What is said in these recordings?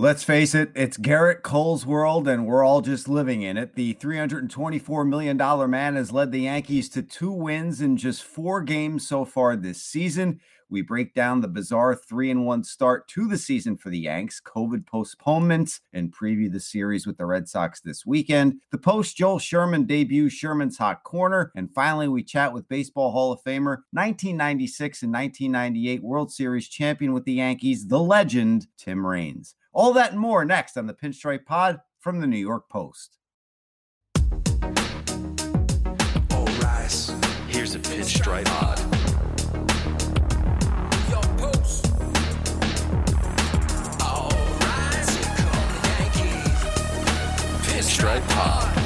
Let's face it, it's Gerrit Cole's world, and we're all just living in it. The $324 million man has led the Yankees to two wins in just four games so far this season. We break down the bizarre 3 and 1 start to the season for the Yanks, COVID postponements, and preview the series with the Red Sox this weekend. The post Joel Sherman debut, Sherman's Hot Corner. And finally, we chat with Baseball Hall of Famer, 1996 and 1998 World Series champion with the Yankees, the legend, Tim Raines. All that and more next on the Pinstripe Pod from the New York Post. All rise. Here's a Pinstripe Pod. Pinstripe Pod.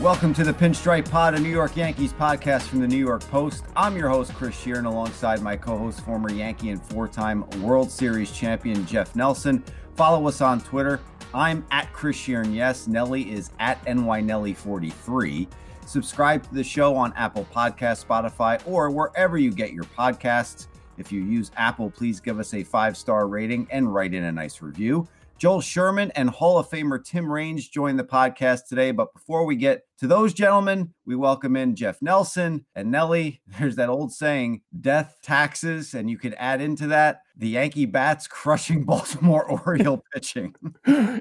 Welcome to the Pinstripe Pod, a New York Yankees podcast from the New York Post. I'm your host, Chris Shearn, alongside my co host, former Yankee and four time World Series champion Jeff Nelson. Follow us on Twitter. I'm at Chris Shearn. Yes, Nelly is at NYNelly43. Subscribe to the show on Apple Podcast, Spotify, or wherever you get your podcasts. If you use Apple, please give us a five star rating and write in a nice review. Joel Sherman and Hall of Famer Tim Raines join the podcast today. But before we get to those gentlemen, we welcome in Jeff Nelson and Nelly. There's that old saying, death taxes, and you could add into that the Yankee bats crushing Baltimore Oriole pitching.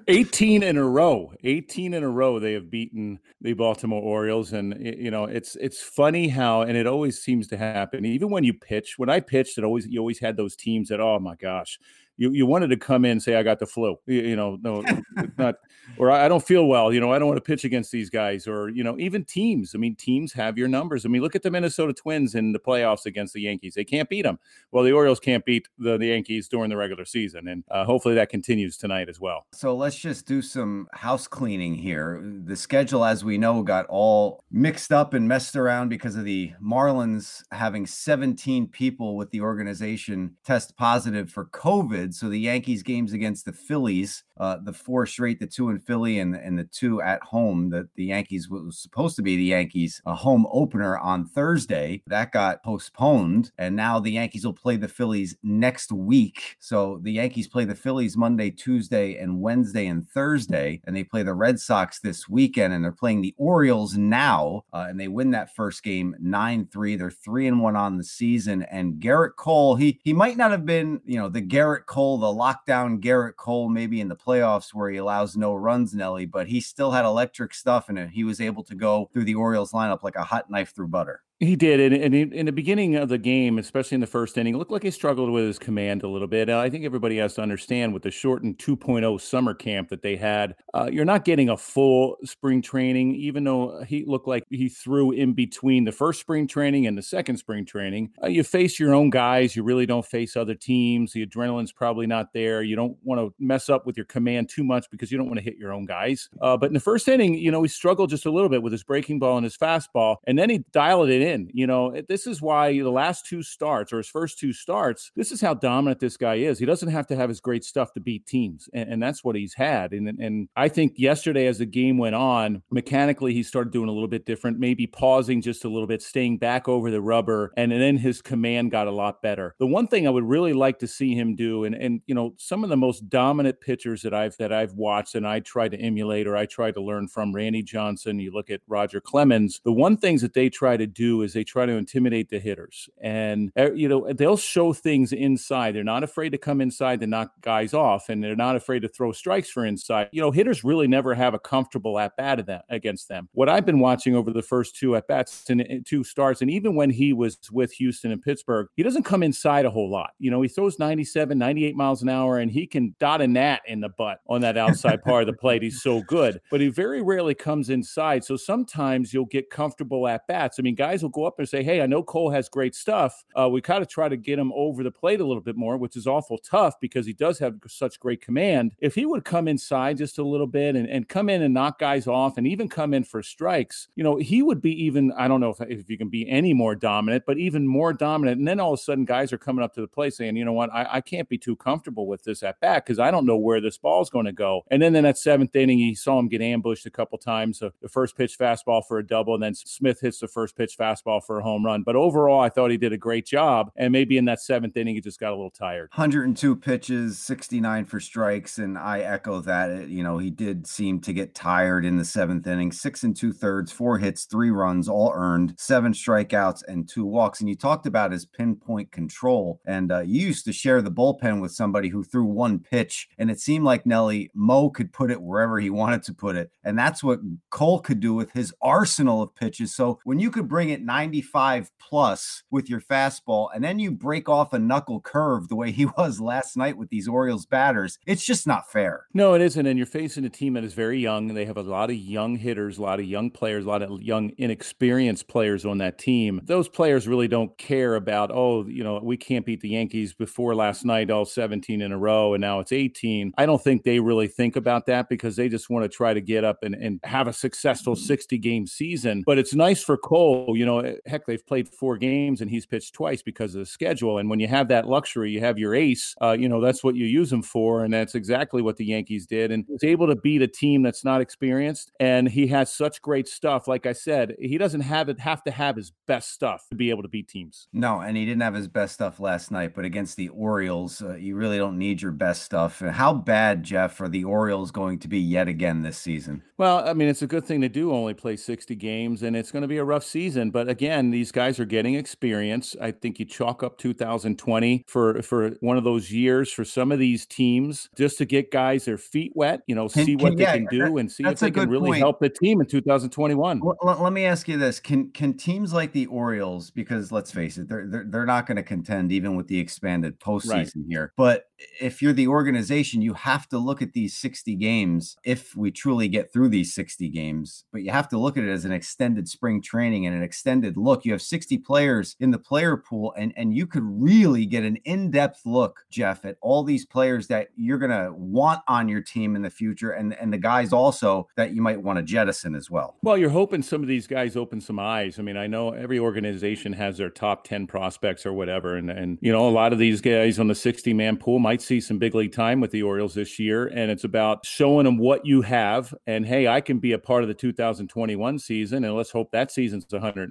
18 in a row. 18 in a row they have beaten the Baltimore Orioles and you know, it's it's funny how and it always seems to happen. Even when you pitch, when I pitched, it always you always had those teams that oh my gosh, you, you wanted to come in and say I got the flu, you, you know, no, not, or I don't feel well, you know, I don't want to pitch against these guys, or you know, even teams. I mean, teams have your numbers. I mean, look at the Minnesota Twins in the playoffs against the Yankees; they can't beat them. Well, the Orioles can't beat the, the Yankees during the regular season, and uh, hopefully that continues tonight as well. So let's just do some house cleaning here. The schedule, as we know, got all mixed up and messed around because of the Marlins having 17 people with the organization test positive for COVID. So the Yankees games against the Phillies, uh, the four straight, the two in Philly and, and the two at home, that the Yankees was supposed to be the Yankees a home opener on Thursday. That got postponed. And now the Yankees will play the Phillies next week. So the Yankees play the Phillies Monday, Tuesday, and Wednesday and Thursday. And they play the Red Sox this weekend. And they're playing the Orioles now. Uh, and they win that first game 9 3. They're 3 and 1 on the season. And Gerrit Cole, he he might not have been, you know, the Gerrit Cole, the lockdown Gerrit Cole, maybe in the playoffs where he allows no runs, Nelly, but he still had electric stuff in it. He was able to go through the Orioles lineup like a hot knife through butter. He did, and, in the beginning of the game, especially in the first inning, looked like he struggled with his command a little bit. I think everybody has to understand with the shortened 2.0 summer camp that they had, uh, you're not getting a full spring training. Even though he looked like he threw in between the first spring training and the second spring training, uh, you face your own guys. You really don't face other teams. The adrenaline's probably not there. You don't want to mess up with your command too much because you don't want to hit your own guys. Uh, but in the first inning, you know, he struggled just a little bit with his breaking ball and his fastball, and then he dialed it in in. You know, this is why the last two starts or his first two starts, this is how dominant this guy is. He doesn't have to have his great stuff to beat teams, and, and that's what he's had. And and I think yesterday, as the game went on, mechanically he started doing a little bit different, maybe pausing just a little bit, staying back over the rubber, and, and then his command got a lot better. The one thing I would really like to see him do, and and you know, some of the most dominant pitchers that I've that I've watched and I try to emulate or I try to learn from Randy Johnson. You look at Roger Clemens. The one things that they try to do is they try to intimidate the hitters. And, uh, you know, they'll show things inside. They're not afraid to come inside to knock guys off, and they're not afraid to throw strikes for inside. You know, hitters really never have a comfortable at bat against them. What I've been watching over the first two at bats and two starts, and even when he was with Houston and Pittsburgh, he doesn't come inside a whole lot. You know, he throws 97, 98 miles an hour, and he can dot a gnat in the butt on that outside part of the plate. He's so good, but he very rarely comes inside. So sometimes you'll get comfortable at bats. I mean, guys will go up and say, Hey, I know Cole has great stuff. Uh, we kind of try to get him over the plate a little bit more, which is awful tough because he does have such great command. If he would come inside just a little bit and, and come in and knock guys off and even come in for strikes, you know, he would be even, I don't know if, if you can be any more dominant, but even more dominant. And then all of a sudden, guys are coming up to the plate saying, you know what, I, I can't be too comfortable with this at bat because I don't know where this ball's going to go. And then in that seventh inning, he saw him get ambushed a couple times. So the first pitch fastball for a double, and then Smith hits the first pitch fastball fastball for a home run. But overall, I thought he did a great job. And maybe in that seventh inning, he just got a little tired. 102 pitches, 69 for strikes. And I echo that. You know, he did seem to get tired in the seventh inning. Six and two thirds, four hits, three runs, all earned, seven strikeouts, and two walks. And you talked about his pinpoint control. And uh, you used to share the bullpen with somebody who threw one pitch, and it seemed like Nelly Mo could put it wherever he wanted to put it. And that's what Cole could do with his arsenal of pitches. So when you could bring it 95 plus with your fastball, and then you break off a knuckle curve the way he was last night with these Orioles batters, it's just not fair. No, it isn't. And you're facing a team that is very young. And they have a lot of young hitters, a lot of young players, a lot of young, inexperienced players on that team. Those players really don't care about, oh, you know, we can't beat the Yankees before last night, all 17 in a row, and now it's 18. I don't think they really think about that because they just want to try to get up and, and have a successful 60 game season. But it's nice for Cole. You know, heck, they've played four games and he's pitched twice because of the schedule. And when you have that luxury, you have your ace, uh, you know, that's what you use him for. And that's exactly what the Yankees did. And was able to beat a team that's not experienced. And he has such great stuff. Like I said, he doesn't have it have to have his best stuff to be able to beat teams. No, and he didn't have his best stuff last night. But against the Orioles, uh, you really don't need your best stuff. How bad, Jeff, are the Orioles going to be yet again this season? Well, I mean, it's a good thing to do only play 60 games, and it's going to be a rough season. But again, these guys are getting experience. I think you chalk up 2020 for for one of those years for some of these teams just to get guys their feet wet, you know, can, see what can, they yeah, can do that, and see if they can really point. help the team in 2021. Well, let me ask you this: Can can teams like the Orioles, because let's face it, they're they're, they're not going to contend even with the expanded postseason right. here, but if you're the organization, you have to look at these 60 games if we truly get through these 60 games, but you have to look at it as an extended spring training and an extended look. You have 60 players in the player pool, and, and you could really get an in depth look, Jeff, at all these players that you're going to want on your team in the future and, and the guys also that you might want to jettison as well. Well, you're hoping some of these guys open some eyes. I mean, I know every organization has their top 10 prospects or whatever, and, and you know, a lot of these guys on the 60 man pool might see some big league time with the Orioles this year. And it's about showing them what you have. And hey, I can be a part of the 2021 season. And let's hope that season's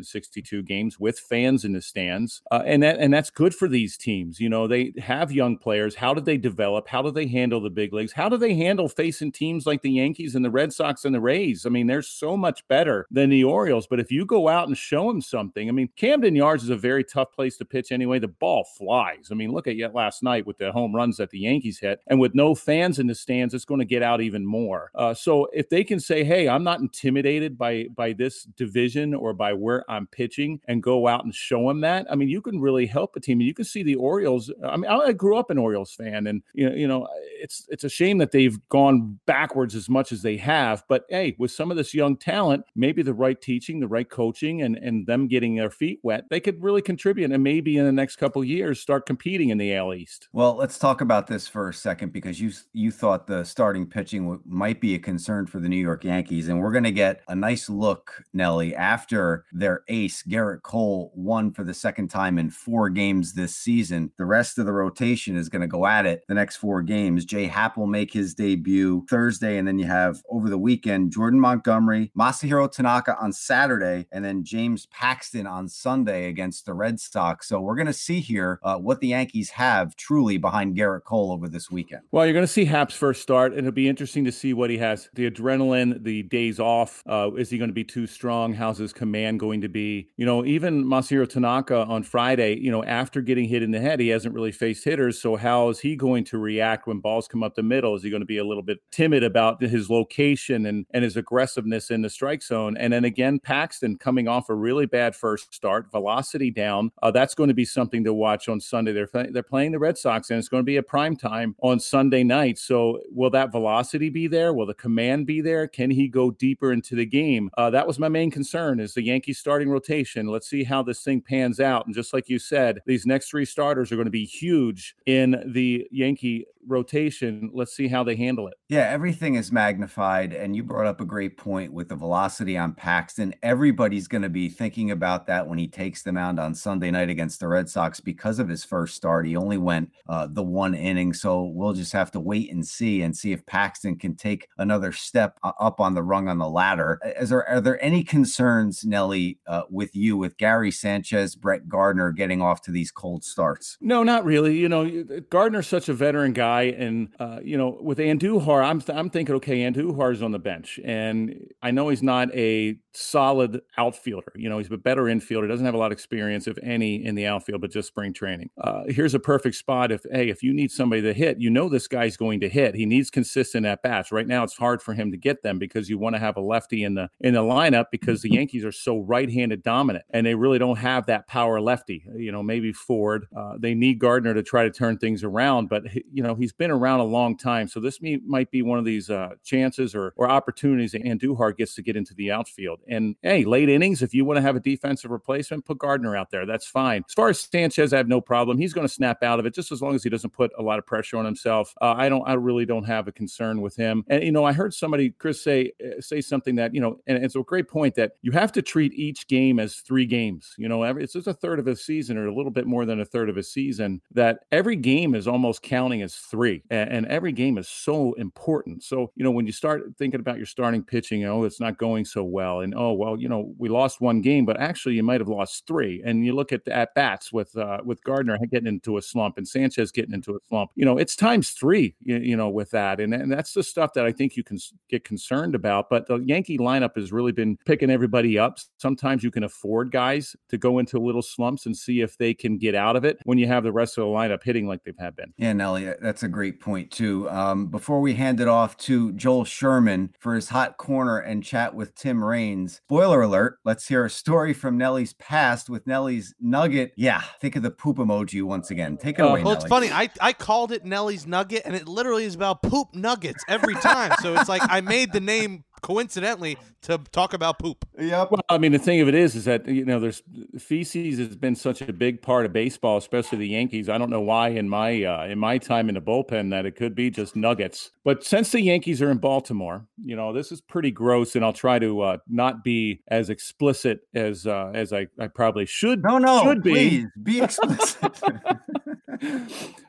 162 games with fans in the stands. Uh, and that and that's good for these teams. You know, they have young players. How do they develop? How do they handle the big leagues? How do they handle facing teams like the Yankees and the Red Sox and the Rays? I mean, they're so much better than the Orioles. But if you go out and show them something, I mean, Camden Yards is a very tough place to pitch anyway. The ball flies. I mean, look at yet last night with the home runs that the Yankees hit. And with no fans in the stands, it's going to get out even more. Uh, so if they can say, "Hey, I'm not intimidated by by this division or by where I'm pitching," and go out and show them that, I mean, you can really help a team. And you can see the Orioles. I mean, I grew up an Orioles fan, and you know, you know, it's it's a shame that they've gone backwards as much as they have. But hey, with some of this young talent, maybe the right teaching, the right coaching, and and them getting their feet wet, they could really contribute, and maybe in the next couple years start competing in the AL East. Well, let's talk about this for a second because you you thought the starting pitching might be a concern for the New York Yankees, and we're going to get a nice look, Nelly, after their ace Gerrit Cole won for the second time in four games this season. The rest of the rotation is going to go at it the next four games. Jay Happ will make his debut Thursday, and then you have over the weekend Jordan Montgomery, Masahiro Tanaka on Saturday, and then James Paxton on Sunday against the Red Sox. So we're going to see here uh, what the Yankees have truly behind Gerrit Cole over this weekend. Well, you're going to see Happ's first start, and it'll be interesting to see what he has. The adrenaline, the days off. Uh, is he going to be too strong? How's his command going to be? You know, even Masahiro Tanaka on Friday, you know, after getting hit in the head, he hasn't really faced hitters. So how is he going to react when balls come up the middle? Is he going to be a little bit timid about his location and, and his aggressiveness in the strike zone? And then again, Paxton coming off a really bad first start, velocity down. Uh, that's going to be something to watch on Sunday. They're, they're playing the Red Sox, and it's going to be a prime time on Sunday night. So will that velocity be there? Will the command be there? Can he go deeper into the game? Uh, that was my main concern is the Yankees starting rotation. Let's see how this thing pans out. And just like you said, these next three starters are going to be huge in the Yankee rotation. Let's see how they handle it. Yeah, everything is magnified. And you brought up a great point with the velocity on Paxton. Everybody's going to be thinking about that when he takes the mound on Sunday night against the Red Sox because of his first start. He only went uh, the one inning. So we'll just have to wait and see and see if Paxton can take another step uh, up on the rung on the ladder. Is there, are there any concerns, Nelly, uh, with you, with Gary Sanchez, Brett Gardner getting off to these cold starts? No, not really. You know, Gardner's such a veteran guy. And, uh, you know, with Andujar, I'm, I'm thinking, okay, Andujar's on the bench. And I know he's not a solid outfielder. You know, he's a better infielder, doesn't have a lot of experience, if any, in the outfield, but just spring training. Uh, here's a perfect spot if, hey, if you need somebody to hit, you know this guy's going to hit. He needs consistent at bats. Right now, it's hard for him to get them because you want to have a lefty in the in the lineup because the Yankees are so right-handed dominant and they really don't have that power lefty. You know, maybe Ford. Uh, they need Gardner to try to turn things around, but you know he's been around a long time, so this may, might be one of these uh, chances or or opportunities that Andujar gets to get into the outfield. And hey, late innings, if you want to have a defensive replacement, put Gardner out there. That's fine. As far as Sanchez, I have no problem. He's going to snap out of it just as long as he doesn't put a lot of pressure on himself. Uh, I don't. I really don't have a concern with him. And you know, I heard somebody, Chris, say uh, say something that you know, and it's a great point that you have to treat each game as three games. You know, every, it's just a third of a season or a little bit more than a third of a season. That every game is almost counting as three, and, and every game is so important. So you know, when you start thinking about your starting pitching, oh, it's not going so well, and oh, well, you know, we lost one game, but actually you might have lost three. And you look at the at bats with uh, with Gardner getting into a slump and Sanchez getting into a slump. You know, it's times three. You, you know, with that, and and that's the stuff that I think you can get concerned about. But the Yankee lineup has really been picking everybody up. Sometimes you can afford guys to go into little slumps and see if they can get out of it when you have the rest of the lineup hitting like they've had been. Yeah, Nelly, that's a great point too. Um, before we hand it off to Joel Sherman for his hot corner and chat with Tim Raines, spoiler alert, let's hear a story from Nelly's past with Nelly's nugget. Yeah, think of the poop emoji once again. Take it uh, away. Well, it's funny. I, I called it Nelly's nugget, and it literally is about poop nuggets every time. so it's like I made the name coincidentally to talk about poop. Yep. Well, I mean, the thing of it is, is that you know, there's feces has been such a big part of baseball, especially the Yankees. I don't know why in my uh, in my time in the bullpen that it could be just nuggets. But since the Yankees are in Baltimore, you know, this is pretty gross, and I'll try to uh, not be as explicit as uh, as I, I probably should. No, no, should be. please be explicit.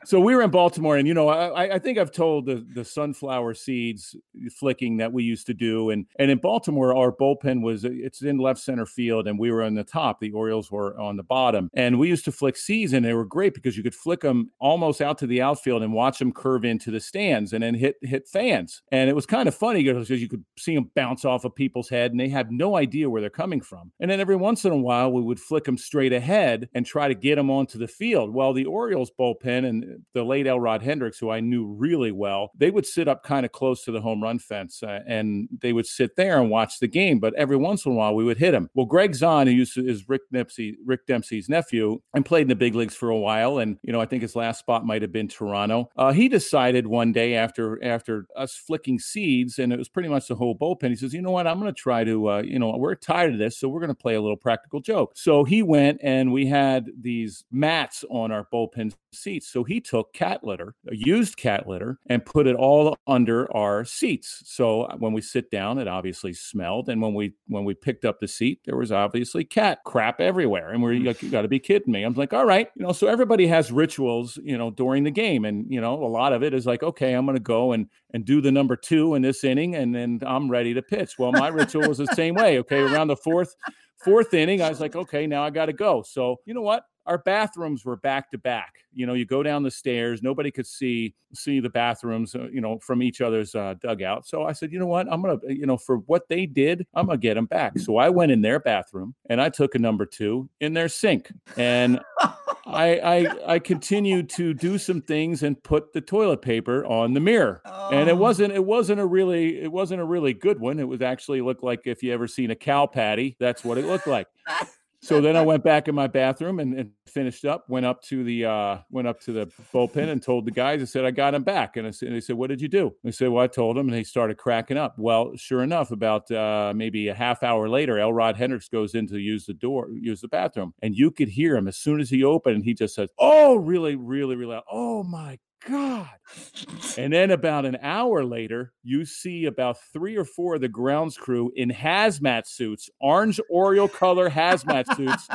so we were in Baltimore, and you know, I, I think I've told the the sunflower seeds flicking that we used to do, and and in Baltimore, our bullpen was it's in left center field, and we were on the top. The Orioles were on the bottom, and we used to flick seeds, and they were great because you could flick them almost out to the outfield and watch them curve into the stands, and then hit hit fans, and it was kind of funny because you could see them bounce off of people's head, and they have no idea where they're coming from. And then every once in a while, we would flick them straight ahead and try to get them onto the field. Well, the Orioles bullpen and the late Elrod Hendricks, who I knew really well, they would sit up kind of close to the home run fence uh, and they would sit there and watch the game. But every once in a while, we would hit him. Well, Greg Zaun, who used to, is Rick Dempsey, Rick Dempsey's nephew, and played in the big leagues for a while, and you know I think his last spot might have been Toronto. Uh, he decided one day after after us flicking seeds, and it was pretty much the whole bullpen. He says, "You know what? I'm going to try to, uh, you know, we're tired of this, so we're going to play a little practical joke." So he went, and we had these mats on our bullpen seats. So he took cat litter, used cat litter, and put it all under our seats. So uh, when we sit down, it obviously smelled, and when we when we picked up the seat, there was obviously cat crap everywhere. And we're like, you got to be kidding me. I'm like, all right, you know. So everybody has rituals, you know, during the game, and you know, a lot of it is like, okay, I'm going to go and and do the number two in this inning, and then I'm ready to pitch. Well, my ritual was the same way. Okay, around the fourth fourth inning, I was like, okay, now I got to go. So you know what? Our bathrooms were back to back. You know, you go down the stairs, nobody could see see the bathrooms, uh, you know, from each other's uh, dugout. So I said, you know what, I'm gonna, you know, for what they did, I'm gonna get them back. So I went in their bathroom and I took a number two in their sink, and I I I continued to do some things and put the toilet paper on the mirror, oh. and it oh. wasn't it wasn't a really it wasn't a really good one. It was actually looked like if you ever seen a cow patty, that's what it looked like. So then I went back in my bathroom and, and, finished up. Went up to the uh, went up to the bullpen and told the guys. I said I got him back, and, I said, and they said, "What did you do?" I said, "Well, I told him," and they started cracking up. Well, sure enough, about uh, maybe a half hour later, Elrod Hendricks goes in to use the door, use the bathroom, and you could hear him as soon as he opened. And he just says, "Oh, really, really, really loud. Oh my God. And then about an hour later, you see about three or four of the grounds crew in hazmat suits, orange Oreo color hazmat suits,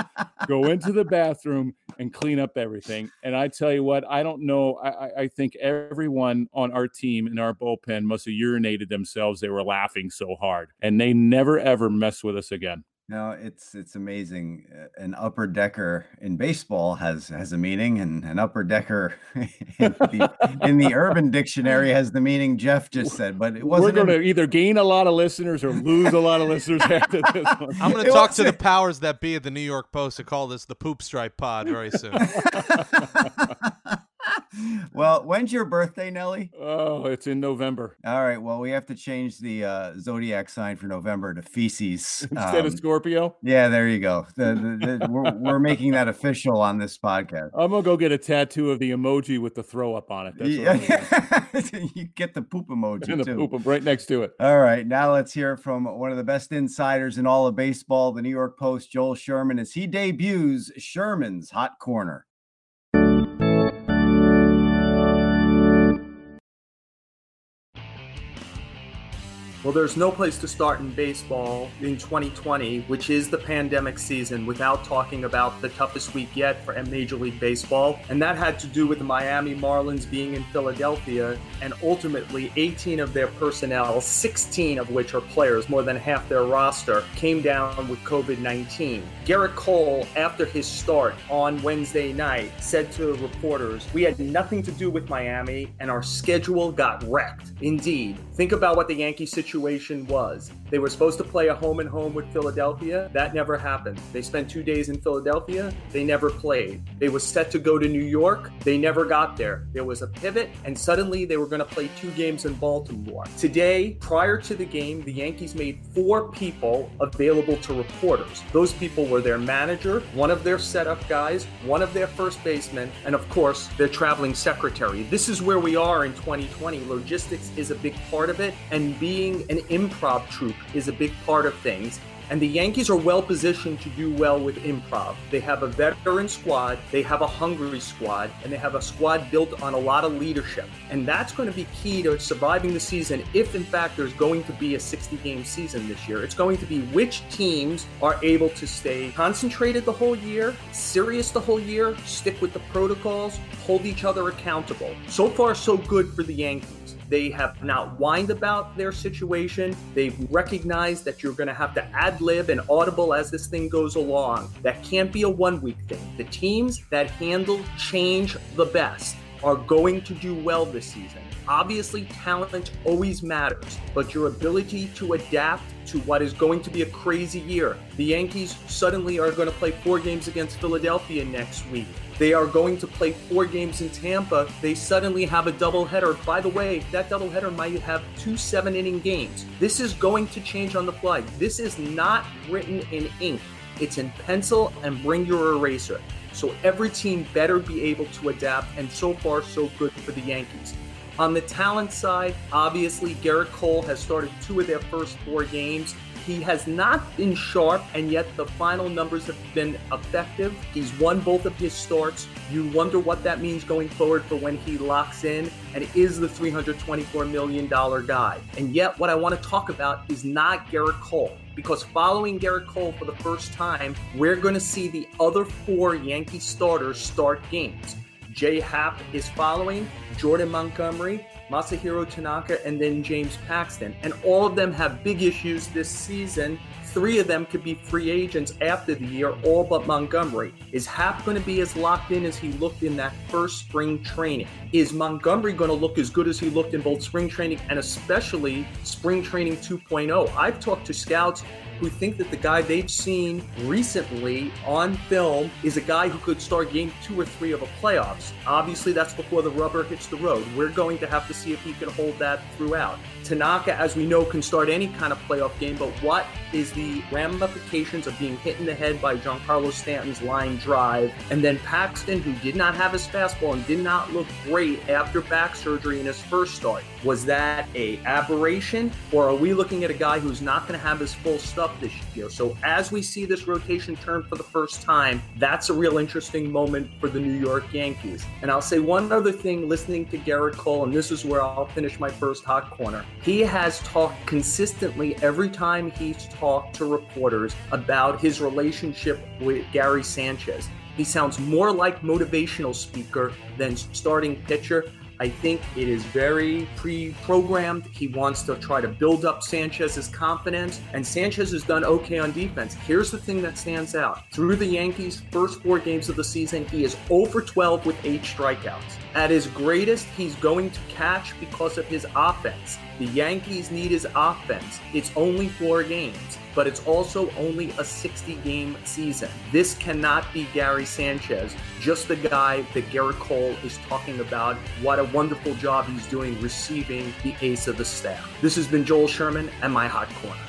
go into the bathroom and clean up everything. And I tell you what, I don't know. I, I think everyone on our team in our bullpen must have urinated themselves. They were laughing so hard, and they never ever mess with us again. No, it's it's amazing. Uh, An upper decker in baseball has has a meaning, and an upper decker in the, in the Urban Dictionary has the meaning Jeff just said. But it We're wasn't. going in- to either gain a lot of listeners or lose a lot of listeners after this one. I'm going It to talk to the wasn't- powers that be at the New York Post to call this the Poop Stripe Pod very soon. well, when's your birthday, Nelly? Oh, it's in November All right. Well, we have to change the uh, zodiac sign for November to feces. instead of Um, Scorpio. yeah, there you go. The, the, the, we're, we're making that official on this podcast. I'm gonna go get a tattoo of the emoji with the throw up on it. That's what I'm Yeah. you get the poop emoji and the too. poop right next to it. All right, now let's hear from one of the best insiders in all of baseball, the New York Post, Joel Sherman, as he debuts Sherman's Hot Corner. Well, there's no place to start in baseball in 2020, which is the pandemic season, without talking about the toughest week yet for Major League Baseball. And that had to do with the Miami Marlins being in Philadelphia, and ultimately 18 of their personnel, 16 of which are players, more than half their roster, came down with COVID 19. Gerrit Cole, after his start on Wednesday night, said to reporters, We had nothing to do with Miami, and our schedule got wrecked. Indeed. Think about what the Yankee situation was. They were supposed to play a home and home with Philadelphia. That never happened. They spent two days in Philadelphia. They never played. They were set to go to New York. They never got there. There was a pivot, and suddenly they were going to play two games in Baltimore. Today, prior to the game, the Yankees made four people available to reporters. Those people were their manager, one of their setup guys, one of their first basemen, and of course, their traveling secretary. This is where we are in 2020. Logistics is a big part of it, and being an improv troupe is a big part of things. And the Yankees are well positioned to do well with improv. They have a veteran squad, they have a hungry squad, and they have a squad built on a lot of leadership. And that's going to be key to surviving the season if, in fact, there's going to be a 60 game season this year. It's going to be which teams are able to stay concentrated the whole year, serious the whole year, stick with the protocols, hold each other accountable. So far, so good for the Yankees. They have not whined about their situation. They've recognized that you're going to have to ad lib and audible as this thing goes along. That can't be a one week thing. The teams that handle change the best are going to do well this season. Obviously, talent always matters, but your ability to adapt to what is going to be a crazy year. The Yankees suddenly are going to play four games against Philadelphia next week. They are going to play four games in Tampa. They suddenly have a doubleheader. By the way, that doubleheader might have two seven inning games. This is going to change on the fly. This is not written in ink, it's in pencil and bring your eraser. So every team better be able to adapt, and so far, so good for the Yankees. On the talent side, obviously, Gerrit Cole has started two of their first four games. He has not been sharp, and yet the final numbers have been effective. He's won both of his starts. You wonder what that means going forward for when he locks in and is the $324 million guy. And yet, what I want to talk about is not Gerrit Cole. Because following Gerrit Cole for the first time, we're going to see the other four Yankee starters start games. Jay Happ is following, Jordan Montgomery, Masahiro Tanaka, and then James Paxton. And all of them have big issues this season. Three of them could be free agents after the year, all but Montgomery. Is Happ going to be as locked in as he looked in that first spring training? Is Montgomery going to look as good as he looked in both spring training and especially spring training 2.0? I've talked to scouts who think that the guy they've seen recently on film is a guy who could start game two or three of a playoffs. Obviously, that's before the rubber hits the road. We're going to have to see if he can hold that throughout. Tanaka, as we know, can start any kind of playoff game, but what is the ramifications of being hit in the head by Giancarlo Stanton's line drive, and then Paxton, who did not have his fastball and did not look great after back surgery in his first start. Was that a aberration, or are we looking at a guy who's not going to have his full stuff this year? So as we see this rotation turn for the first time, that's a real interesting moment for the New York Yankees. And I'll say one other thing listening to Gerrit Cole, and this is where I'll finish my first hot corner. He has talked consistently every time he's talked to reporters about his relationship with Gary Sanchez. He sounds more like motivational speaker than starting pitcher. I think it is very pre-programmed. He wants to try to build up Sanchez's confidence, and Sanchez has done okay on defense. Here's the thing that stands out: through the Yankees' first four games of the season, he is 0 for 12 with eight strikeouts. At his greatest, he's going to catch because of his offense. The Yankees need his offense. It's only four games, but it's also only a 60 game season. This cannot be Gary Sanchez, just the guy that Gerrit Cole is talking about. What a wonderful job he's doing receiving the ace of the staff. This has been Joel Sherman and my hot corner.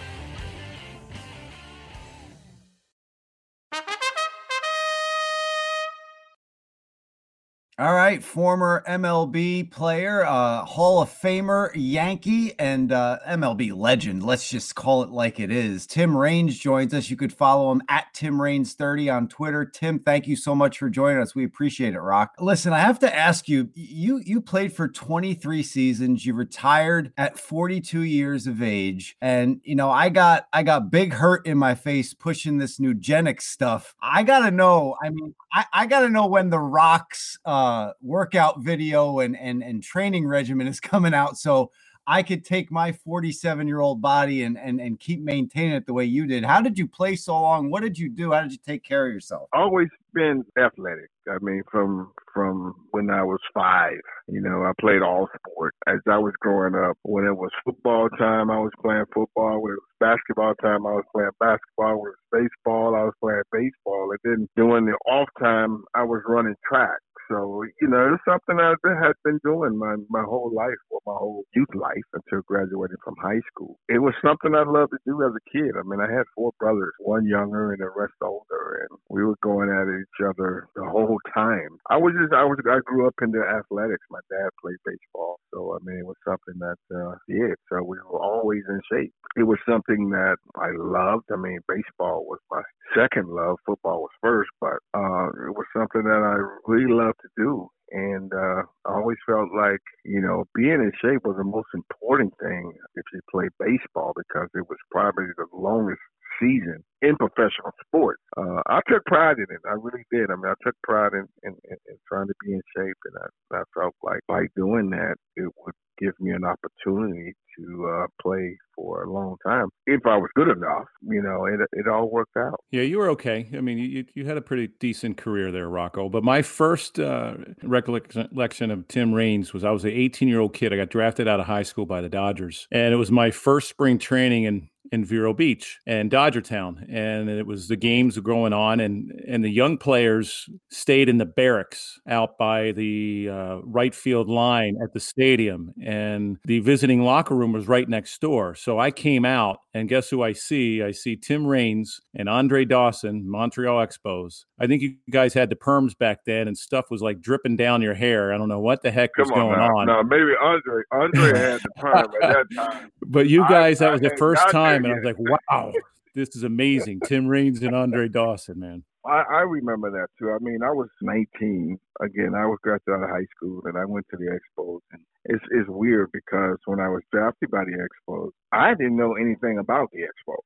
All right, former MLB player, uh, Hall of Famer, Yankee, and uh, MLB legend. Let's just call it like it is. Tim Raines joins us. You could follow him at Tim Raines30 on Twitter. Tim, thank you so much for joining us. We appreciate it, Rock. Listen, I have to ask you. You you played for 23 seasons. You retired at 42 years of age, and you know I got I got big hurt in my face pushing this eugenics stuff. I gotta know. I mean, I, I gotta know when the Rocks. Uh, uh, workout video and and and training regimen is coming out, so I could take my 47 year old body and and and keep maintaining it the way you did. How did you play so long? What did you do? How did you take care of yourself? Always been athletic. I mean, from from when I was five, you know, I played all sports as I was growing up. When it was football time, I was playing football. When it was basketball time, I was playing basketball. When it was baseball, I was playing baseball. And then during the off time, I was running track. So, you know, it's something I had been doing my, my whole life, or my whole youth life until graduating from high school. It was something I loved to do as a kid. I mean, I had four brothers, one younger and the rest older, and we were going at each other the whole time. I was just, I was, I grew up into athletics. My dad played baseball. So, I mean, it was something that, uh, yeah, so we were always in shape. It was something that I loved. I mean, baseball was my second love. Football was first, but, uh, it was something that I really loved to do. And uh, I always felt like, you know, being in shape was the most important thing if you play baseball because it was probably the longest season in professional sports. Uh, I took pride in it. I really did. I mean, I took pride in, in, in, in trying to be in shape, and I, I felt like by doing that, it would give me an opportunity to uh, play for a long time if I was good enough. You know, it it all worked out. Yeah, you were okay. I mean, you you had a pretty decent career there, Rocco. But my first uh, recollection of Tim Raines was I was an 18 year old kid. I got drafted out of high school by the Dodgers, and it was my first spring training in in Vero Beach and Dodgertown, and it was the games going on, and and the young players stayed in the barracks out by the uh, right field line at the stadium, and the visiting locker room was right next door. So I came out, and guess who I see? I see Tim Raines and Andre Dawson, Montreal Expos. I think you guys had the perms back then, and stuff was like dripping down your hair. I don't know what the heck Come was on going now. on. No, maybe Andre. Andre had the perm at that time. But you guys, I- that was I the first not time, and I was like, wow, this is amazing. Tim Raines and Andre Dawson, man. I, I remember that too. I mean, I was 19. Again, I was graduated out of high school, and I went to the Expos. And it's it's weird because when I was drafted by the Expos, I didn't know anything about the Expos.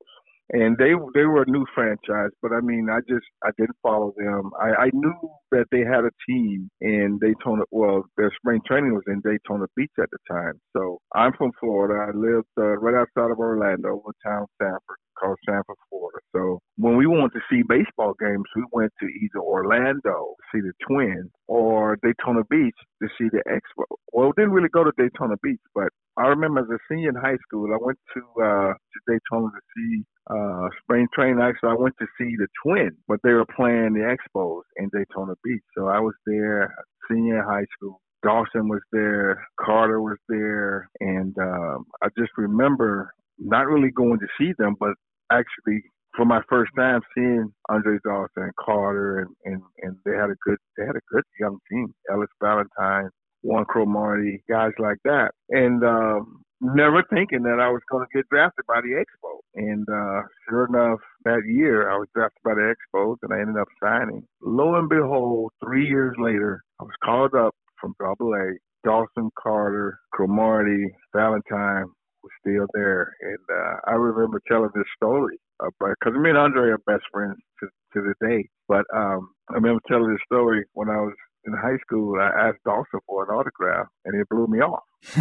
And they they were a new franchise, but I mean, I just I didn't follow them. I, I knew that they had a team in Daytona. Well, their spring training was in Daytona Beach at the time. So I'm from Florida. I lived uh, right outside of Orlando, a town Sanford called Sanford, Florida. So when we wanted to see baseball games, we went to either Orlando to see the Twins or Daytona Beach to see the Expo. Well, we didn't really go to Daytona Beach, but I remember as a senior in high school, I went to uh to Daytona to see uh spring training. Actually, I went to see the Twins, but they were playing the Expos in Daytona Beach. So I was there, senior high school. Dawson was there, Carter was there, and um, I just remember not really going to see them, but actually for my first time seeing Andre Dawson and Carter and, and, and they had a good they had a good young team. Ellis Valentine, Warren Cromartie, guys like that. And um never thinking that I was gonna get drafted by the Expo. And uh sure enough that year I was drafted by the Expos and I ended up signing. Lo and behold, three years later I was called up from double A. Dawson Carter, Cromartie, Valentine was still there. And uh, I remember telling this story because me and Andre are best friends to, to this day. But um, I remember telling this story when I was in high school. I asked Dawson for an autograph, and he blew me off.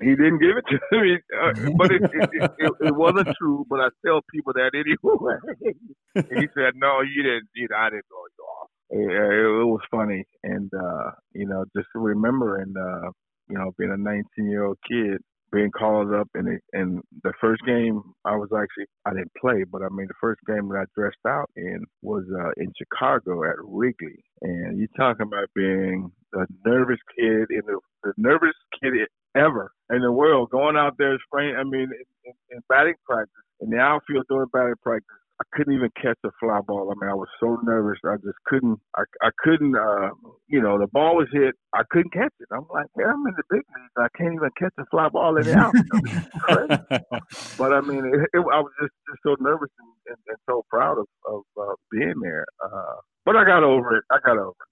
he didn't give it to me, uh, but it, it, it, it, wasn't true. But I tell people that anyway. he said, "No, you didn't. You know, I didn't blow you off." It, it was funny, and uh, you know, just remembering, uh, you know, being a 19 year old kid being called up and it, and the first game I was actually I didn't play, but I mean the first game that I dressed out in was uh, in Chicago at Wrigley, and you talking about being the nervous kid in the, the nervous kid ever in the world going out there spraying. I mean in, in, in batting practice in the outfield doing batting practice I couldn't even catch a fly ball. I mean, I was so nervous. I just couldn't. I I couldn't. Uh, you know, the ball was hit. I couldn't catch it. I'm like, man, I'm in the big leagues. I can't even catch a fly ball in the outfield. but I mean, it, it, I was just, just so nervous and, and, and so proud of of uh, being there. Uh, but I got over it. I got over it.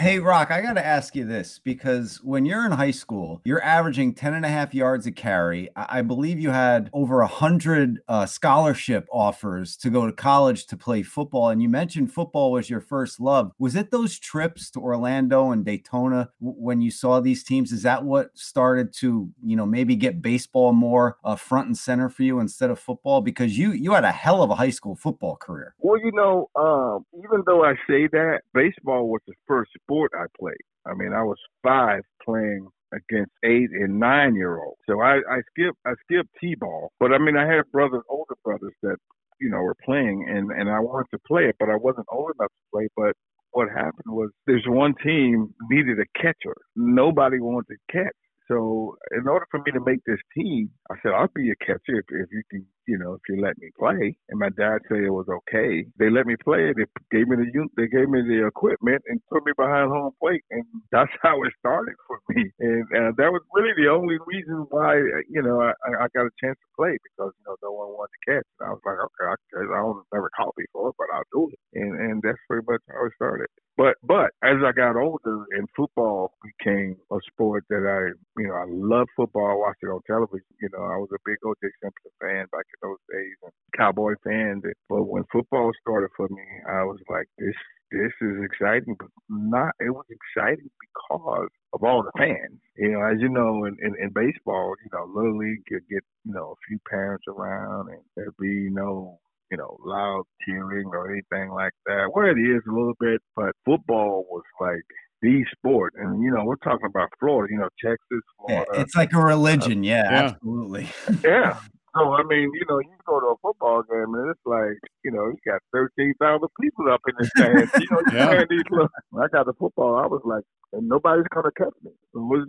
Hey, Rock, I got to ask you this because when you're in high school, you're averaging 10 and a half yards a carry. I believe you had over a 100 uh, scholarship offers to go to college to play football. And you mentioned football was your first love. Was it those trips to Orlando and Daytona when you saw these teams? Is that what started to, you know, maybe get baseball more uh, front and center for you instead of football? Because you you had a hell of a high school football career. Well, you know, um, even though I say that, baseball was the first sport I played. I mean, I was five playing against eight and nine year olds. So I, I skipped I skipped T ball. But I mean I had brothers, older brothers that, you know, were playing and, and I wanted to play it, but I wasn't old enough to play. But what happened was there's one team needed a catcher. Nobody wanted to catch. So in order for me to make this team, I said I'll be a catcher if, if you can, you know, if you let me play. And my dad said it was okay. They let me play. They gave me the they gave me the equipment and put me behind home plate, and that's how it started for me. And uh, that was really the only reason why, you know, I, I got a chance to play because you know no one wanted to catch. And I was like, okay, I, I don't never caught before, but I'll do it. And and that's pretty much how it started. But but as I got older and football became a sport that I you know I love football. I watched it on television. You know I was a big O.J. Simpson fan back in those days and Cowboy fan. But when football started for me, I was like this this is exciting, but not it was exciting because of all the fans. You know, as you know, in, in, in baseball, you know, little league could get you know a few parents around, and there'd be no you know, loud cheering or anything like that. Well, it is a little bit, but football was like the sport. And, you know, we're talking about Florida, you know, Texas, Florida. It's like a religion. Uh, yeah, yeah, absolutely. yeah. So, I mean, you know, you go to a football game and it's like, you know, you got 13,000 people up in the stands. you know, you yeah. these little, when I got the football, I was like, and nobody's to catch me. It was,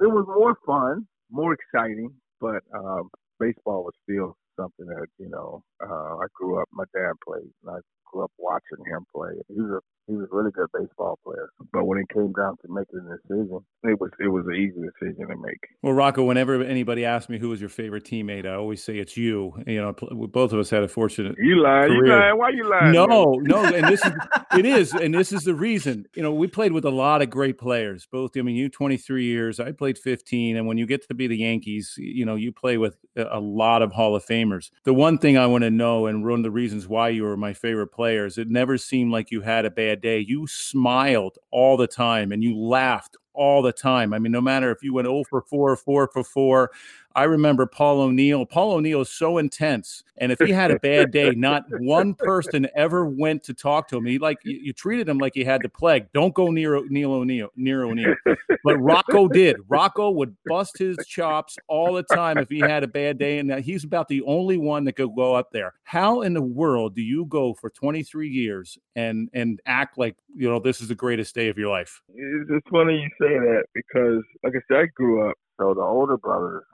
it was more fun, more exciting, but um, baseball was still something that you know uh, I grew up. My dad played, and I grew up watching him play. He was a he was a really good baseball player. But when it came down to making a decision, it was it was an easy decision to make. Well, Rocco, whenever anybody asks me who was your favorite teammate, I always say it's you. You know, both of us had a fortunate. You lying? You lying? Why you lying? No, no, and this is it is, and this is the reason. You know, we played with a lot of great players. Both, I mean, you 23 years, I played 15, and when you get to be the Yankees, you know, you play with a lot of Hall of Famers. The one thing I want to know, and one of the reasons why you were my favorite players, it never seemed like you had a bad day. You smiled all the time and you laughed all the time. I mean, no matter if you went 0 for 4, 4 for 4, I remember Paul O'Neill. Paul O'Neill is so intense, and if he had a bad day, not one person ever went to talk to him. He like you, you treated him like he had the plague. Don't go near Neil O'Neill, near O'Neill. But Rocco did. Rocco would bust his chops all the time if he had a bad day, and uh, he's about the only one that could go up there. How in the world do you go for 23 years and and act like you know this is the greatest day of your life? It's funny you say that because, like I said, I grew up. So the older brothers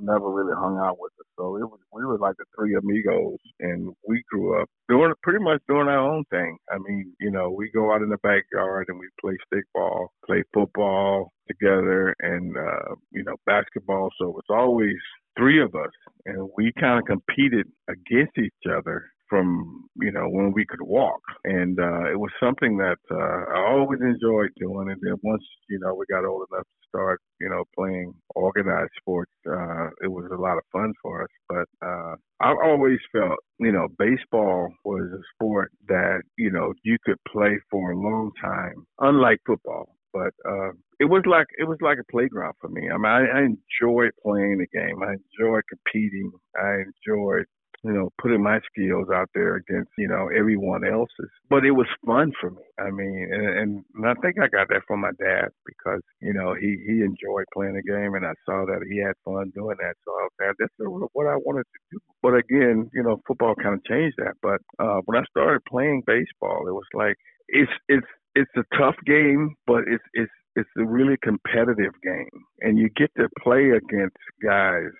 never really hung out with us. So it was we were like the three amigos, and we grew up doing pretty much doing our own thing. I mean, you know, we go out in the backyard and we play stickball, play football together, and uh, you know, basketball. So it's always three of us, and we kind of competed against each other from you know when we could walk and uh it was something that uh I always enjoyed doing and then once you know we got old enough to start you know playing organized sports uh it was a lot of fun for us but uh I always felt you know baseball was a sport that you know you could play for a long time unlike football but uh it was like it was like a playground for me. I mean, I, I enjoyed playing the game. I enjoyed competing. I enjoyed you know, putting my skills out there against, you know, everyone else's. But it was fun for me. I mean, and, and I think I got that from my dad because, you know, he, he enjoyed playing the game and I saw that he had fun doing that. So I said, that's what I wanted to do. But again, you know, football kind of changed that. But uh, when I started playing baseball, it was like, it's, it's, it's a tough game, but it's, it's, it's a really competitive game and you get to play against guys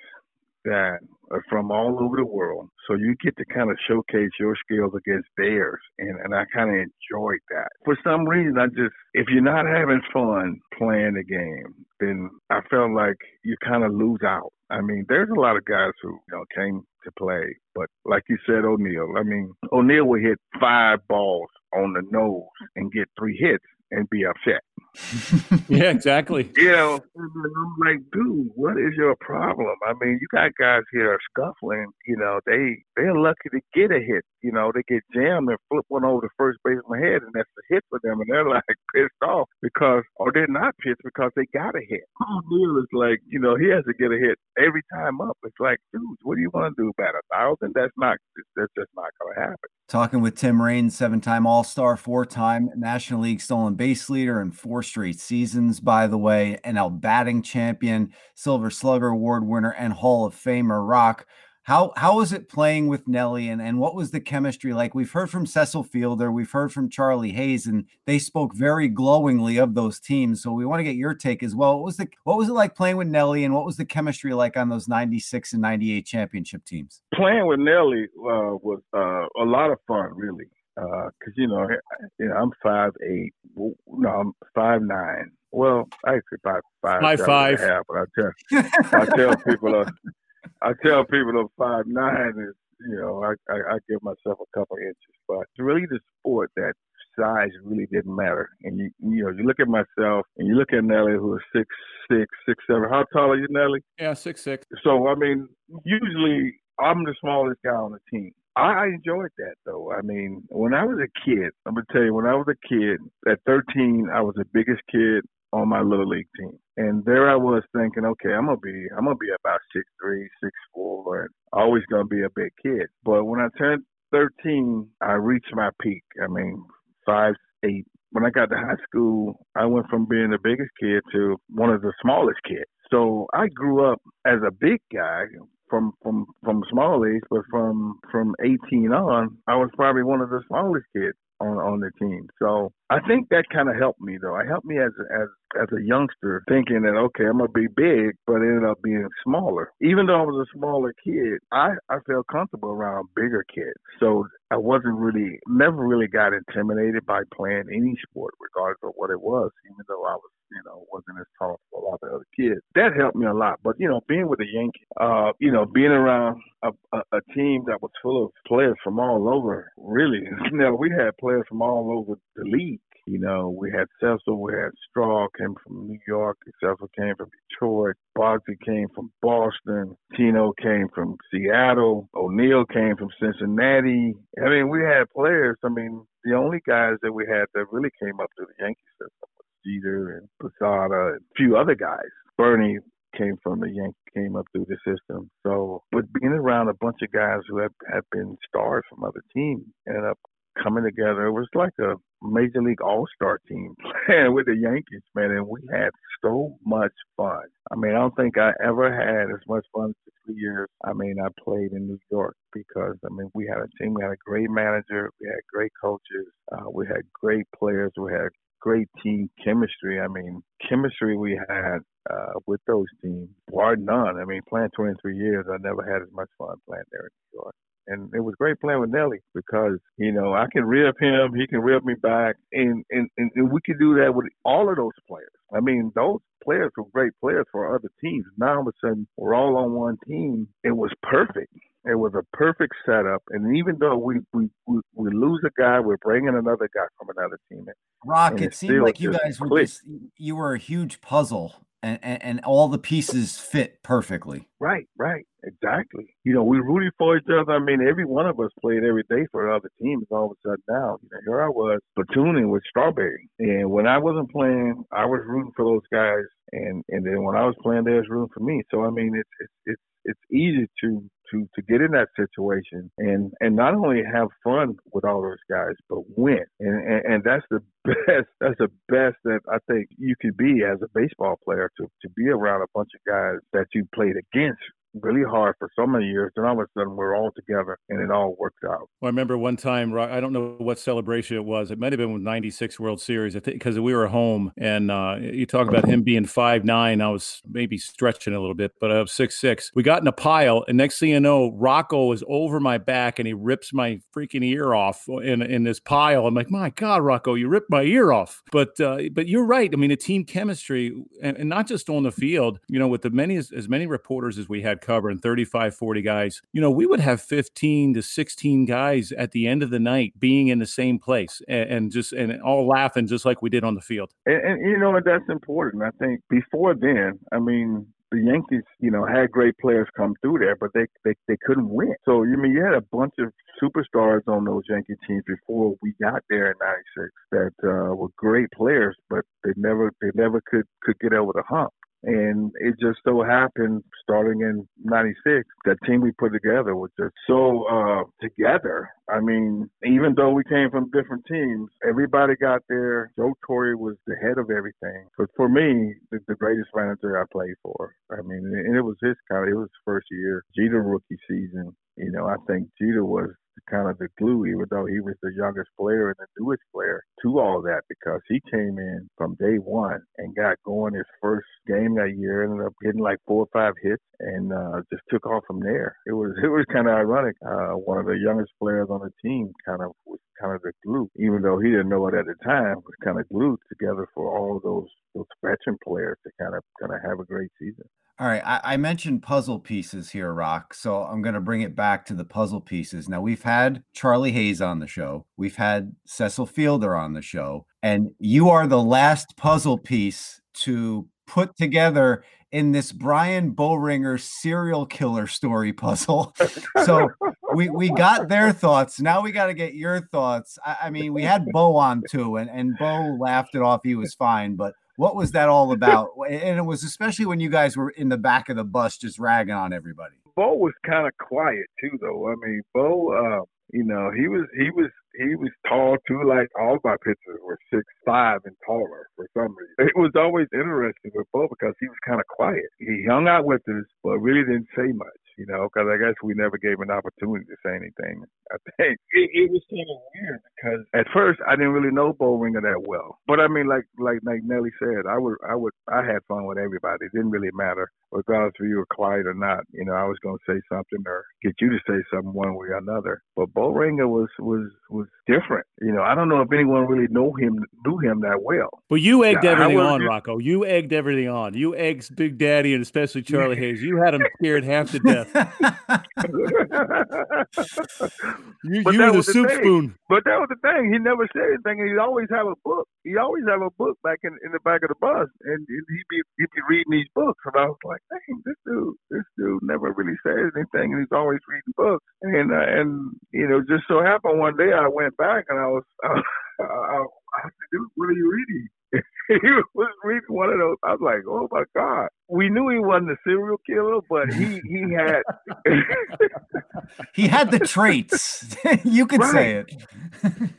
that are from all over the world. So you get to kind of showcase your skills against theirs. And, and I kind of enjoyed that. For some reason, I just, if you're not having fun playing the game, then I felt like you kind of lose out. I mean, there's a lot of guys who, you know, came to play, but like you said, O'Neill, I mean, O'Neill would hit five balls on the nose and get three hits and be upset. yeah, exactly. You know, I'm like, dude, what is your problem? I mean, you got guys here scuffling. You know, they they're lucky to get a hit. You know, they get jammed and flip one over the first base baseman head, and that's a hit for them, and they're like pissed off because, or they're not pissed because they got a hit. O'Neill is like, you know, he has to get a hit every time up. It's like, dude, what do you want to do? about a thousand? That's not. That's just not going to happen. Talking with Tim Raines, seven-time All-Star, four-time National League stolen base leader, and four straight seasons, by the way, NL batting champion, Silver Slugger Award winner, and Hall of Famer Rock. How how was it playing with Nelly and, and what was the chemistry like? We've heard from Cecil Fielder, we've heard from Charlie Hayes, and they spoke very glowingly of those teams. So we want to get your take as well. What was the what was it like playing with Nelly and what was the chemistry like on those 96 and 98 championship teams? Playing with Nelly uh, was uh, a lot of fun, really. Because uh, you know, you know, I'm five eight. No, I'm five nine. Well, I actually five five five five. Half, but I tell I tell people uh, I tell people I'm five nine is you know I, I I give myself a couple inches, but it's really the sport that size really didn't matter. And you you know you look at myself and you look at Nelly who is six six six seven. How tall are you, Nelly? Yeah, six six. So I mean, usually I'm the smallest guy on the team. I enjoyed that though. I mean, when I was a kid, I'm gonna tell you, when I was a kid, at 13, I was the biggest kid on my little league team, and there I was thinking, okay, I'm gonna be, I'm gonna be about six three, six four, and always gonna be a big kid. But when I turned 13, I reached my peak. I mean, five eight. When I got to high school, I went from being the biggest kid to one of the smallest kids. So I grew up as a big guy, from from from small age, but from from 18 on, I was probably one of the smallest kids on on the team. So I think that kind of helped me though. It helped me as as as a youngster thinking that okay, I'm gonna be big, but ended up being smaller. Even though I was a smaller kid, I I felt comfortable around bigger kids. So I wasn't really never really got intimidated by playing any sport, regardless of what it was. Even though I was you know, wasn't as tall as a lot of other kids. That helped me a lot. But, you know, being with the Yankees, uh, you know, being around a, a, a team that was full of players from all over, really, you know, we had players from all over the league. You know, we had Cecil, we had Straw came from New York, Cecil came from Detroit, Boggsy came from Boston, Tino came from Seattle, O'Neill came from Cincinnati. I mean, we had players. I mean, the only guys that we had that really came up to the Yankee system was Jeter and Posada and a few other guys. Bernie came from the Yankees, came up through the system. So, but being around a bunch of guys who have, have been stars from other teams ended up coming together. It was like a major league all star team playing with the Yankees, man, and we had so much fun. I mean, I don't think I ever had as much fun for three years. I mean, I played in New York because I mean we had a team, we had a great manager, we had great coaches, uh, we had great players, we had great team chemistry. I mean, chemistry we had uh, with those teams, bar none. I mean, playing 23 years, I never had as much fun playing there in New York. And it was great playing with Nelly because, you know, I can rip him, he can rip me back, and, and, and we can do that with all of those players. I mean, those players were great players for other teams. Now all of a sudden, we're all on one team. It was perfect. It was a perfect setup. And even though we we, we, we lose a guy, we're bringing another guy from another team. Rock, it seemed like you guys were just you were a huge puzzle and, and, and all the pieces fit perfectly. Right, right, exactly. You know, we rooted for each other. I mean, every one of us played every day for other teams. All of a sudden now, you know, here I was platooning with Strawberry, and when I wasn't playing, I was rooting for those guys, and and then when I was playing, they was for me. So I mean, it's it's it's it's easy to to to get in that situation and and not only have fun with all those guys, but win. And and, and that's the best. That's the best that I think you could be as a baseball player to to be around a bunch of guys that you played against really hard for so many years. Then all of a sudden we're all together and it all works out. Well, I remember one time, I don't know what celebration it was. It might have been with 96 World Series, I think, because we were home. And uh, you talk about him being five nine. I was maybe stretching a little bit, but I was six six. We got in a pile, and next thing you know, Rocco is over my back and he rips my freaking ear off in, in this pile. I'm like, my God, Rocco, you ripped my ear off. But uh, but you're right. I mean, the team chemistry, and, and not just on the field, you know, with the many as, as many reporters as we had covering 35, 40 guys, you know, we would have 15 to 16 guys at the end of the night being in the same place and, and just and all laughing just like we did on the field. And, and you know, that's important. I think before then, I mean, the Yankees, you know, had great players come through there, but they they, they couldn't win. So you mean you had a bunch of superstars on those Yankee teams before we got there in '96 that uh, were great players, but they never they never could could get over the hump. And it just so happened, starting in '96, that team we put together was just so uh, together. I mean, even though we came from different teams, everybody got there. Joe Torre was the head of everything. But for me, the, the greatest manager I played for. I mean, and it was his kind of, it was first year. Jeter rookie season. You know, I think Jeter was kind of the glue, even though he was the youngest player and the newest player to all of that because he came in from day one and got going his first game that year, ended up getting like four or five hits and uh, just took off from there. It was it was kind of ironic. Uh, one of the youngest players on the team kind of was kind of the glue, even though he didn't know it at the time, was kind of glued together for all those those veteran players to kind of kind of have a great season. All right, I, I mentioned puzzle pieces here, Rock. So I'm going to bring it back to the puzzle pieces. Now we've had Charlie Hayes on the show, we've had Cecil Fielder on the show, and you are the last puzzle piece to put together in this Brian Boehringer serial killer story puzzle. So we we got their thoughts. Now we got to get your thoughts. I, I mean, we had Bo on too, and and Bo laughed it off. He was fine, but what was that all about? And it was especially when you guys were in the back of the bus just ragging on everybody. Bo was kind of quiet too, though. I mean, Bo, uh, you know, he was he was he was tall too. Like all my pitchers were six five and taller for some reason. It was always interesting with Bo because he was kind of quiet. He hung out with us, but really didn't say much. You know, because I guess we never gave him an opportunity to say anything. I think it, it was kind of weird because at first I didn't really know Boehringer that well. But I mean, like like like Nelly said, I would I would I had fun with everybody. It didn't really matter regardless if you were quiet or not. You know, I was going to say something or get you to say something one way or another. But Boehringer was was was different. You know, I don't know if anyone really knew him knew him that well. Well, you egged I everything on, just- Rocco. You egged everything on. You egged Big Daddy and especially Charlie Hayes. You had him scared half to death. You, But you were the soup spoon. But that was the thing. He never said anything, and he'd always have a book. He always have a book back in, in the back of the bus, and, and he'd be he'd be reading these books. And I was like, dang, this dude, this dude never really says anything, and he's always reading books. And uh, and you know, just so happened one day I went back and I was, I, I, I said, dude, what are you reading? he was reading one of those. I was like, oh my god. We knew he wasn't a serial killer, but he he had. he had the traits. you could say it.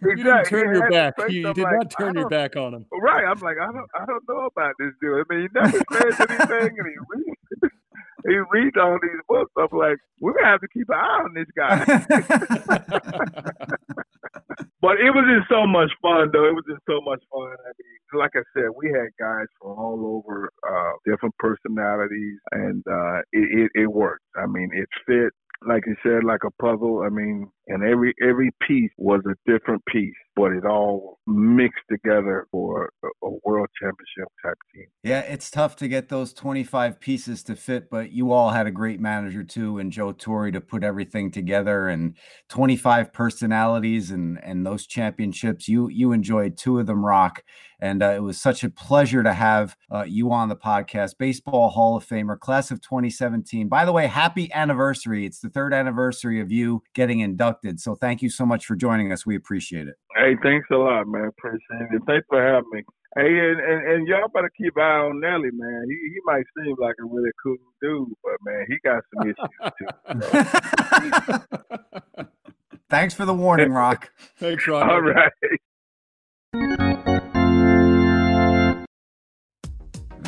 You didn't turn your back. You, you did not turn your back. back on him. Right. I'm like, I don't, I don't know about this dude. I mean, he never says anything, and he reads, he reads all these books. I'm like, we're gonna have to keep an eye on this guy. but it was just so much fun, though. It was just so much fun. I mean, like I said, we had guys from all over, uh, different personalities, and uh, it, it, it worked. I mean, it fit like you said, like a puzzle. I mean, and every every piece was a different piece, but it all mixed together for a, world championship type team. Yeah, it's tough to get those 25 pieces to fit, but you all had a great manager too, and Joe Torre to put everything together, and 25 personalities, and and those championships. You you enjoyed two of them, rock, and uh, it was such a pleasure to have uh, you on the podcast. Baseball Hall of Famer, class of 2017. By the way, happy anniversary! It's the third anniversary of you getting inducted. So thank you so much for joining us. We appreciate it. Hey, thanks a lot, man. Appreciate it. Thanks for having me. Hey, and, and, and y'all better keep an eye on Nelly, man. He he might seem like a really cool dude, but man, he got some issues too. Thanks for the warning, Rock. Thanks, Rock. All right.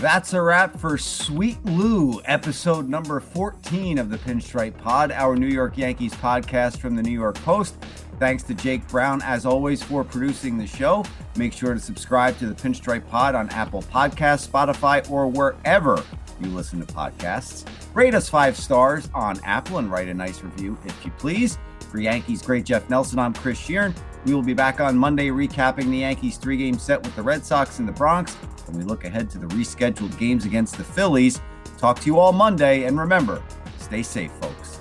That's a wrap for Sweet Lou, episode number 14 of the Pinstripe Pod, our New York Yankees podcast from the New York Post. Thanks to Jake Brown, as always, for producing the show. Make sure to subscribe to the Pinstripe Pod on Apple Podcasts, Spotify, or wherever you listen to podcasts. Rate us five stars on Apple and write a nice review if you please. For Yankees great Jeff Nelson, I'm Chris Shearn. We will be back on Monday recapping the Yankees three game set with the Red Sox in the Bronx and we look ahead to the rescheduled games against the Phillies. Talk to you all Monday, and remember, stay safe, folks.